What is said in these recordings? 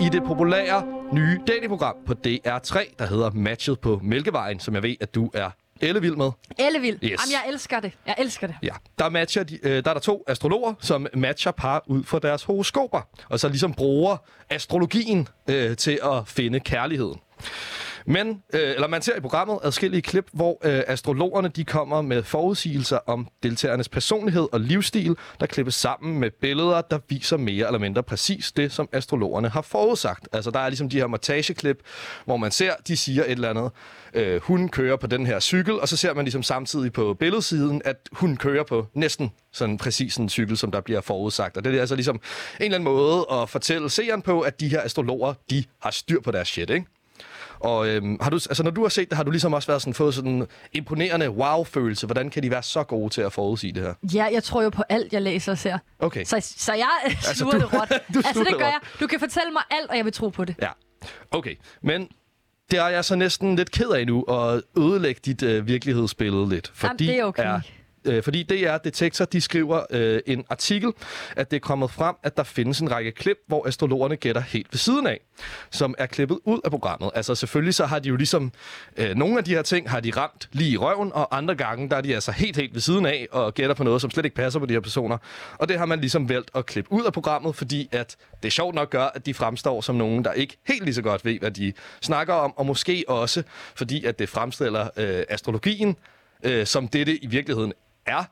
I det populære nye datingprogram på DR3, der hedder Matchet på Mælkevejen, som jeg ved, at du er ellevild med. Ellevild. Yes. Jamen, jeg elsker det. Jeg elsker det. Ja, der, matcher de, øh, der er der to astrologer, som matcher par ud fra deres horoskoper, og så ligesom bruger astrologien øh, til at finde kærligheden. Men, øh, eller man ser i programmet adskillige klip, hvor øh, astrologerne de kommer med forudsigelser om deltagernes personlighed og livsstil, der klippes sammen med billeder, der viser mere eller mindre præcis det, som astrologerne har forudsagt. Altså der er ligesom de her montageklip, hvor man ser, de siger et eller andet, øh, hun kører på den her cykel, og så ser man ligesom samtidig på billedsiden, at hun kører på næsten sådan præcis en cykel, som der bliver forudsagt. Og det er altså ligesom en eller anden måde at fortælle seeren på, at de her astrologer, de har styr på deres shit, ikke? Og øhm, har du, altså, når du har set det, har du ligesom også været sådan, fået sådan en imponerende wow-følelse. Hvordan kan de være så gode til at forudsige det her? Ja, jeg tror jo på alt, jeg læser og ser. Okay. Så, så jeg altså, sluger du- det råt. du altså, det gør jeg. Du kan fortælle mig alt, og jeg vil tro på det. Ja, okay. Men det er jeg så næsten lidt ked af nu, at ødelægge dit øh, virkelighedsbillede lidt. Fordi det er okay. Er, øh, fordi DR Detektor, de skriver øh, en artikel, at det er kommet frem, at der findes en række klip, hvor astrologerne gætter helt ved siden af, som er klippet ud af programmet. Altså selvfølgelig så har de jo ligesom, øh, nogle af de her ting har de ramt lige i røven, og andre gange, der er de altså helt, helt ved siden af og gætter på noget, som slet ikke passer på de her personer. Og det har man ligesom valgt at klippe ud af programmet, fordi at det sjovt nok gør, at de fremstår som nogen, der ikke helt lige så godt ved, hvad de snakker om, og måske også fordi, at det fremstiller øh, astrologien, øh, som dette i virkeligheden er.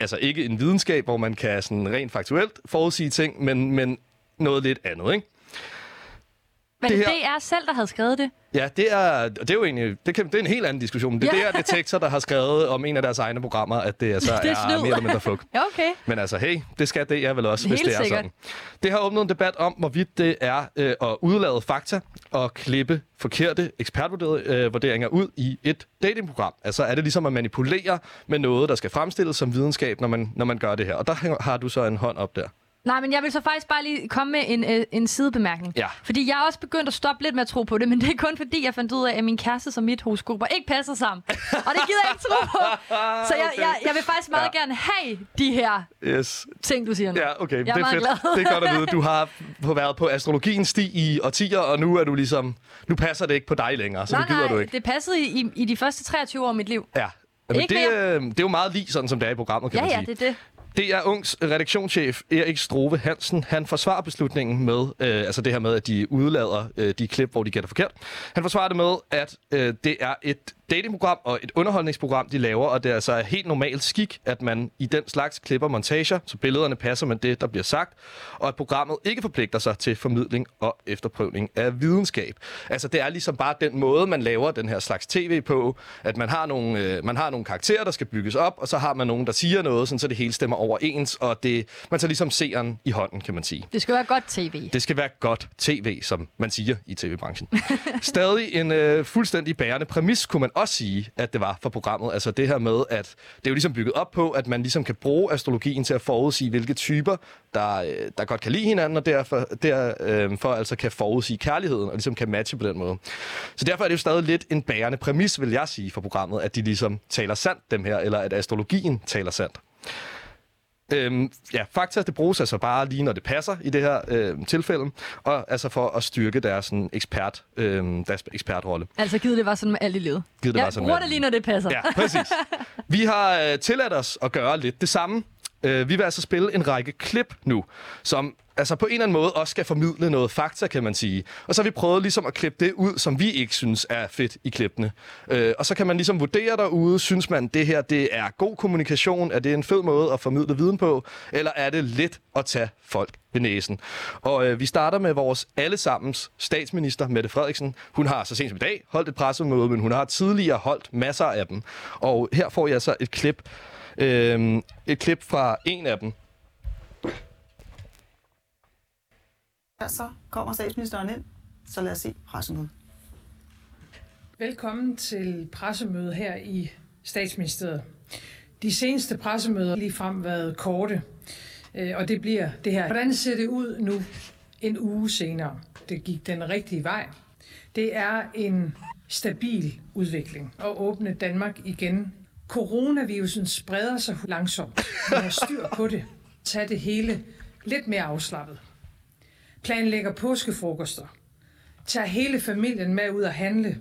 Altså ikke en videnskab, hvor man kan sådan rent faktuelt forudsige ting, men, men noget lidt andet, ikke? Men Det det, her- det er selv, der havde skrevet det. Ja, det er, det er jo egentlig, det, kan, det er en helt anden diskussion. Det er Ja. det Detektor, der har skrevet om en af deres egne programmer, at det altså Det er er, mere eller mindre fuck. Ja, okay. Men altså, hey, det skal det jeg vel også, hvis Helt det er sikkert. sådan. Det har åbnet en debat om, hvorvidt det er øh, at udlade fakta og klippe forkerte ekspertvurderede øh, ud i et datingprogram. Altså er det ligesom at manipulere med noget, der skal fremstilles som videnskab, når man, når man gør det her. Og der har du så en hånd op der. Nej, men jeg vil så faktisk bare lige komme med en, øh, en sidebemærkning. Ja. Fordi jeg er også begyndt at stoppe lidt med at tro på det, men det er kun fordi, jeg fandt ud af, at min kæreste og mit horoskoper ikke passer sammen. Og det gider jeg ikke tro på. Så jeg, jeg, jeg vil faktisk meget Ja. gerne have de her Yes. ting, du siger nu. Ja, okay. Jeg er det er meget fedt. glad. Det er godt at vide. Du har på, været på astrologiens sti i årtier, og nu er du ligesom... Nu passer det ikke på dig længere, så nej, det gider nej, du ikke. det passede i, i, i de første 23 år af mit liv. Ja. Men Ikke det, øh, det er jo meget lige sådan, som det er i programmet, kan Ja, man ja, sige. det er det. Det er Ungs redaktionschef Erik Strove Hansen. Han forsvarer beslutningen med, øh, altså det her med, at de udlader øh, de klip, hvor de gætter forkert. Han forsvarer det med, at øh, det er et datingprogram og et underholdningsprogram, de laver, og det er altså helt normalt skik, at man i den slags klipper montager, så billederne passer med det, der bliver sagt, og at programmet ikke forpligter sig til formidling og efterprøvning af videnskab. Altså det er ligesom bare den måde, man laver den her slags tv på, at man har nogle, øh, man har nogle karakterer, der skal bygges op, og så har man nogen, der siger noget, sådan, så det hele stemmer overens, og det, man tager ligesom seeren i hånden, kan man sige. Det skal være godt tv. Det skal være godt tv, som man siger i tv-branchen. Stadig en øh, fuldstændig bærende præmis, kunne man også sige, at det var for programmet. Altså det her med, at det er jo ligesom bygget op på, at man ligesom kan bruge astrologien til at forudsige, hvilke typer, der, øh, der godt kan lide hinanden, og derfor, derfor øh, altså kan forudsige kærligheden, og ligesom kan matche på den måde. Så derfor er det jo stadig lidt en bærende præmis, vil jeg sige, for programmet, at de ligesom taler sandt, dem her, eller at astrologien taler sandt. Øhm, ja, fakta, det bruges altså bare lige, når det passer i det her øh, tilfælde, og altså for at styrke deres, sådan, ekspert, øh, deres ekspertrolle. Altså, givet det var sådan med alt i livet. Givet det jeg var sådan med bruger alt det lige, når det passer. Ja, præcis. Vi har øh, tilladt os at gøre lidt det samme. Øh, vi vil altså spille en række klip nu, som altså på en eller anden måde også skal formidle noget fakta, kan man sige. Og så har vi prøvet ligesom at klippe det ud, som vi ikke synes er fedt i klippene. Øh, og så kan man ligesom vurdere derude, synes man, det her det er god kommunikation, er det en fed måde at formidle viden på, eller er det lidt at tage folk ved næsen. Og øh, vi starter med vores allesammens statsminister, Mette Frederiksen. Hun har så sent som i dag holdt et pressemøde, men hun har tidligere holdt masser af dem. Og her får jeg så et klip, øh, et klip fra en af dem. Ja, så kommer statsministeren ind, så lad os se pressemødet. Velkommen til pressemøde her i statsministeriet. De seneste pressemøder har lige frem været korte, øh, og det bliver det her. Hvordan ser det ud nu en uge senere? Det gik den rigtige vej. Det er en stabil udvikling at åbne Danmark igen. Coronavirusen spreder sig langsomt. Vi har styr på det. Tag det hele lidt mere afslappet. Planlægger påskefrokoster. Tag hele familien med ud at handle.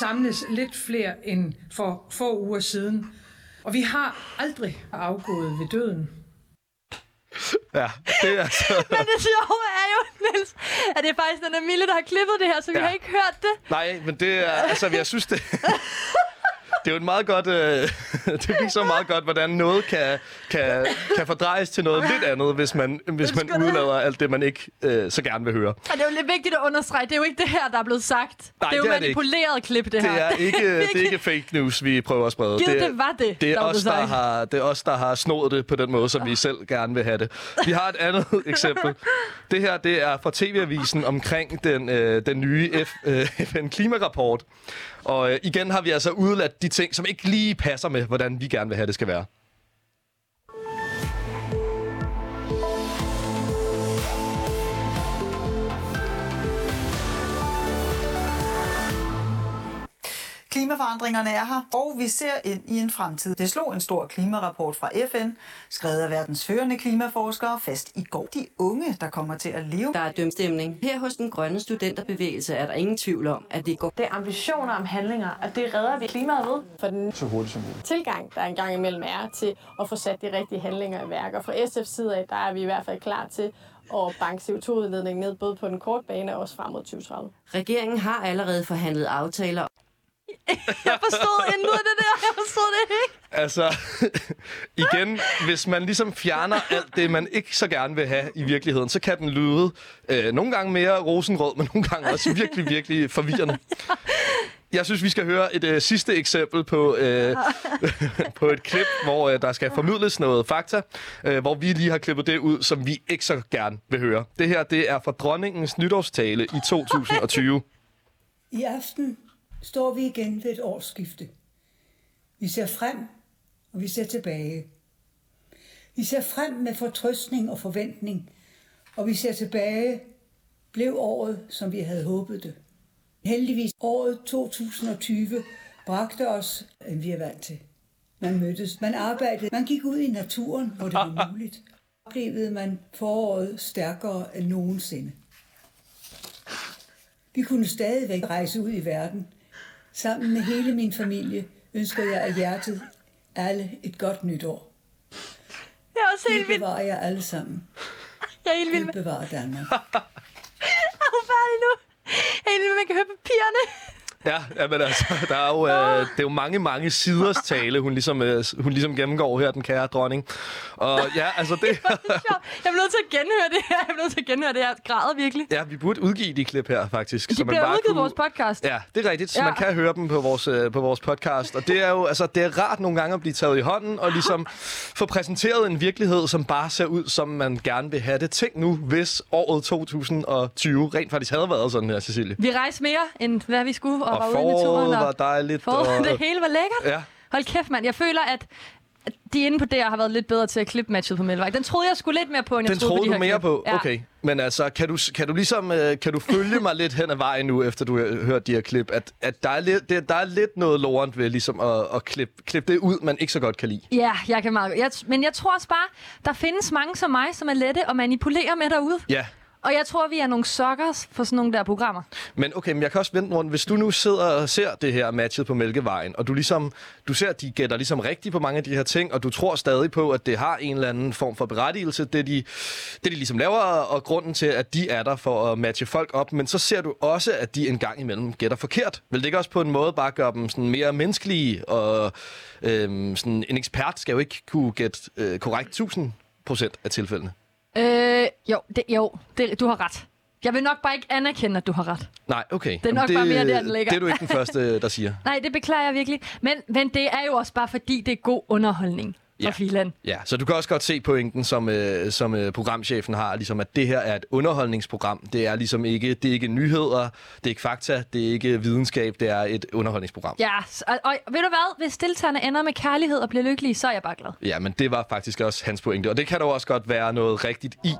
Samles lidt flere end for få uger siden. Og vi har aldrig afgået ved døden. Ja, det er altså... Men det sjove er jo, Niels, at det er faktisk den Mille, der har klippet det her, så vi Ja. har ikke hørt det. Nej, men det er... Altså, jeg synes, det... Det er jo et meget godt... Øh, det viser meget godt, hvordan noget kan, kan, kan fordrejes til noget lidt andet, hvis man, hvis man udlader alt det, man ikke øh, så gerne vil høre. Og det er jo lidt vigtigt at understrege, det er jo ikke det her, der er blevet sagt. Nej, det er jo det er det manipuleret klip, det, Det her. er ikke, det er ikke fake news, vi prøver at sprede. Givet det, er- det var det, det er, der os, der har, det er os, der har snået det på den måde, som vi selv gerne vil have det. Vi har et andet eksempel. Det her det er fra TV-avisen omkring den, øh, den nye F, øh, FN-klimarapport. Og øh, igen har vi altså udladt de ting, som ikke lige passer med, hvordan vi gerne vil have, det skal være. Klimaforandringerne er her, og vi ser ind i en fremtid. Det slog en stor klimarapport fra FN, skrevet af verdens førende klimaforskere, fast i går. De unge, der kommer til at leve Der er dømstemning. Her hos den grønne studenterbevægelse er der ingen tvivl om, at det går Det er ambitioner om handlinger, og det redder vi klimaet ved. For den så hurtigt som muligt. tilgang, der engang imellem er til at få sat de rigtige handlinger i værk. Og fra SF's side af, der er vi i hvert fald klar til at banke CO2-udledningen ned, både på den korte bane og også frem mod 2030. Regeringen har allerede forhandlet aftaler Jeg forstod af det der. Jeg forstod det ikke. Altså, igen, hvis man ligesom fjerner alt det, man ikke så gerne vil have i virkeligheden, så kan den lyde øh, nogle gange mere rosenrød, men nogle gange også virkelig, virkelig forvirrende. Jeg synes, vi skal høre et øh, sidste eksempel på, øh, på et klip, hvor øh, der skal formidles noget fakta, øh, hvor vi lige har klippet det ud, som vi ikke så gerne vil høre. Det her, det er fra dronningens nytårstale i 2020. I aften står vi igen ved et årsskifte. Vi ser frem, og vi ser tilbage. Vi ser frem med fortrøstning og forventning, og vi ser tilbage. Blev året, som vi havde håbet det. Heldigvis året 2020 bragte os, end vi er vant til. Man mødtes, man arbejdede, man gik ud i naturen, hvor det var muligt. Oplevede man foråret stærkere end nogensinde. Vi kunne stadigvæk rejse ud i verden. Sammen med hele min familie ønsker jeg af hjertet alle et godt nytår. Jeg er også helt vild. bevarer jer alle sammen. Jeg er helt vild med. bevarer Danmark. Er hun færdig nu? Jeg er helt vild med, at man kan høre papirerne. Ja, men altså, der er jo, øh, det er jo mange, mange siders tale, hun ligesom, øh, hun ligesom gennemgår her, den kære dronning. Og ja, altså det... Jeg bliver nødt til at genhøre det her. Jeg bliver nødt til at genhøre det her. Græder virkelig. Ja, vi burde udgive de klip her, faktisk. De bliver udgivet på vores podcast. Ja, det er rigtigt. Så Ja. man kan høre dem på vores, øh, på vores podcast. Og det er jo altså, det er rart nogle gange at blive taget i hånden og ligesom få præsenteret en virkelighed, som bare ser ud, som man gerne vil have det. Tænk nu, hvis året 2020 rent faktisk havde været sådan her, Cecilie. Vi rejste mere, end hvad vi skulle, og, Og var ude i naturen. Og var dejligt. foråret, og, det hele var lækkert. Ja. Hold kæft, mand. Jeg føler, at de inde på DR har været lidt bedre til at klippe matchet på Mælvej. Den troede jeg skulle lidt mere på, end jeg Den troede på troede de du mere klip. på? Ja. Okay. Men altså, kan du, kan du ligesom øh, kan du følge mig lidt hen ad vejen nu, efter du har hørt de her klip, at, at der, er lidt, det, der er lidt noget lorent ved ligesom at, at klippe, klippe det ud, man ikke så godt kan lide? Ja, jeg kan meget. Jeg, men jeg tror også bare, der findes mange som mig, som er lette at manipulere med derude. Ja, og jeg tror, vi er nogle suckers for sådan nogle der programmer. Men okay, men jeg kan også vente rundt. Hvis du nu sidder og ser det her matchet på Mælkevejen, og du ligesom, du ser, at de gætter ligesom rigtigt på mange af de her ting, og du tror stadig på, at det har en eller anden form for berettigelse, det de, det de ligesom laver, og grunden til, at de er der for at matche folk op, men så ser du også, at de en gang imellem gætter forkert. Vil det ikke også på en måde bare gøre dem sådan mere menneskelige, og øhm, sådan, en ekspert skal jo ikke kunne gætte øh, korrekt 1000 procent af tilfældene. Øh, jo, det, jo det, du har ret. Jeg vil nok bare ikke anerkende, at du har ret. Nej, okay. Det er nok Jamen, bare mere der, den ligger. Det er du ikke den første, der siger. Nej, det beklager jeg virkelig. Men, men det er jo også bare fordi, det er god underholdning Ja. Filan. Ja, så du kan også godt se pointen, som, øh, som øh, programchefen har, ligesom at det her er et underholdningsprogram. Det er ligesom ikke, det er ikke nyheder, det er ikke fakta, det er ikke videnskab, det er et underholdningsprogram. Ja, og, og ved du hvad? Hvis deltagerne ender med kærlighed og bliver lykkelige, så er jeg bare glad. Ja, men det var faktisk også hans pointe, og det kan der også godt være noget rigtigt i.